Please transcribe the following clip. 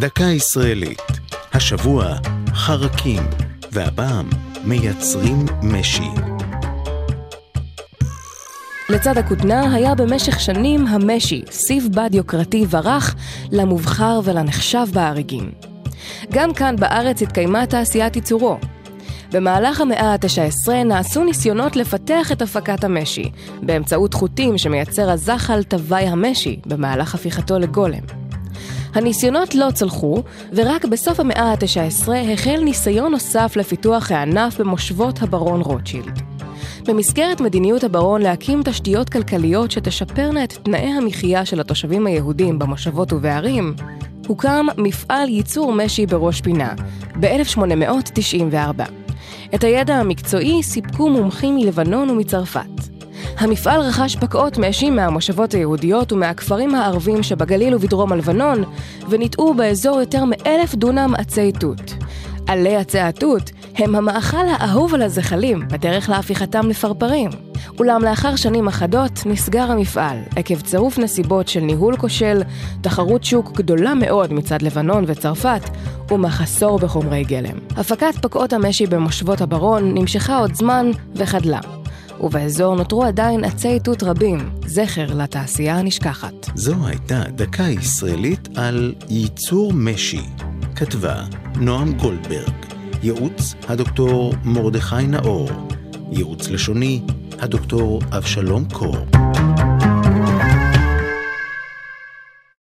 דקה ישראלית. השבוע חרקים, והפעם מייצרים משי. לצד הכותנה היה במשך שנים המשי, סיב בד יוקרתי ורך, למובחר ולנחשב באריגים. גם כאן בארץ התקיימה תעשיית ייצורו. במהלך המאה ה-19 נעשו ניסיונות לפתח את הפקת המשי, באמצעות חוטים שמייצר הזחל תוואי המשי, במהלך הפיכתו לגולם. הניסיונות לא צלחו, ורק בסוף המאה ה-19 החל ניסיון נוסף לפיתוח הענף במושבות הברון רוטשילד. במסגרת מדיניות הברון להקים תשתיות כלכליות שתשפרנה את תנאי המחיה של התושבים היהודים במושבות ובערים, הוקם מפעל ייצור משי בראש פינה, ב-1894. את הידע המקצועי סיפקו מומחים מלבנון ומצרפת. המפעל רכש פקעות משי מהמושבות היהודיות ומהכפרים הערבים שבגליל ובדרום הלבנון, וניטעו באזור יותר מאלף דונם עצי תות. עלי עצי התות הם המאכל האהוב על הזחלים בדרך להפיכתם לפרפרים. אולם לאחר שנים אחדות נסגר המפעל, עקב צירוף נסיבות של ניהול כושל, תחרות שוק גדולה מאוד מצד לבנון וצרפת, ומחסור בחומרי גלם. הפקת פקעות המשי במושבות הברון נמשכה עוד זמן וחדלה. ובאזור נותרו עדיין עצי תות רבים, זכר לתעשייה הנשכחת. זו הייתה דקה ישראלית על ייצור משי. כתבה נועם גולדברג, ייעוץ הדוקטור מרדכי נאור, ייעוץ לשוני הדוקטור אבשלום קור.